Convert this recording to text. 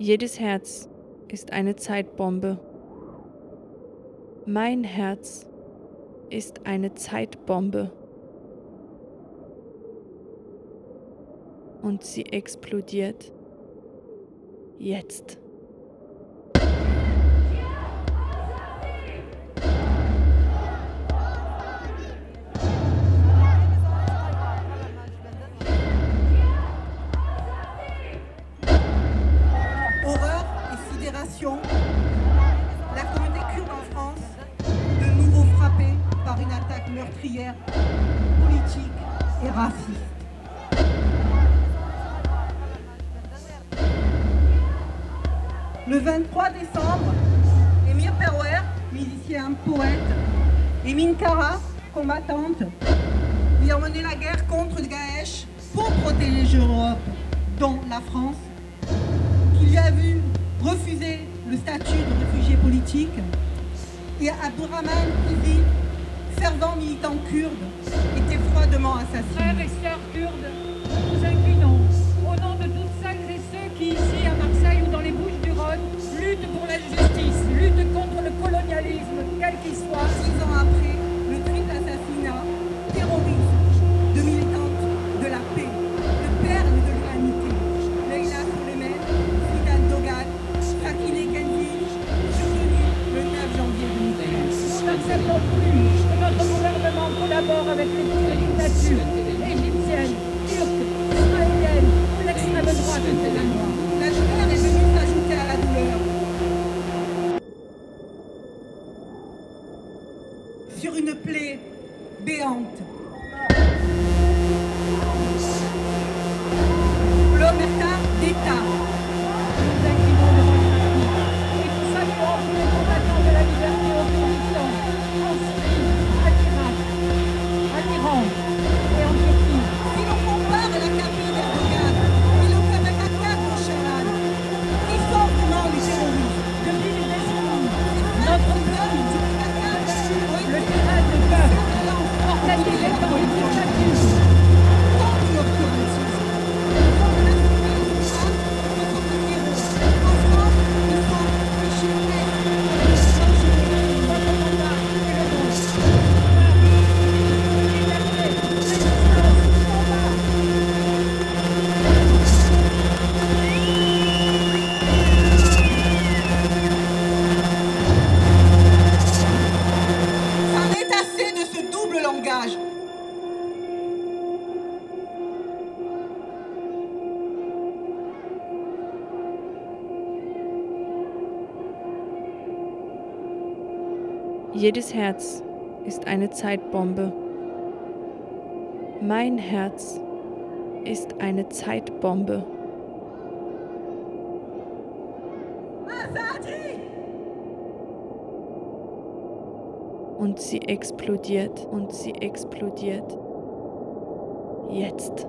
Jedes Herz ist eine Zeitbombe. Mein Herz ist eine Zeitbombe. Und sie explodiert. Jetzt. Meurtrière, politique et raciste. Le 23 décembre, Emir Perwer, musicien, poète, et Minkara, combattante, lui ont mené la guerre contre Daesh pour protéger l'Europe, dont la France, qui lui a vu refuser le statut de réfugié politique, et Abdurrahman Kizi, fervent militant kurde, était froidement assassiné. Frères et sœurs kurdes, nous nous inclinons au nom de toutes celles et ceux qui, ici à Marseille ou dans les Bouches du Rhône, luttent pour la justice, luttent contre le colonialisme, quel qu'il soit. Six ans après le triple assassinat terroriste de militantes de la paix, de perles de l'humanité, Leila Soleiman, Fidan Dogan, Kenji, survenu le 9 janvier 2013. Nous n'acceptons plus gouvernement collabore avec les dictatures égyptiennes, turques, israéliennes ou l'extrême droite musulmane. La douleur est venue s'ajouter à la douleur. Sur une plaie béante. L'omerta d'État. 나 langage. Jedes Herz ist eine Zeitbombe. Mein Herz ist eine Zeitbombe. Und sie explodiert und sie explodiert. Jetzt.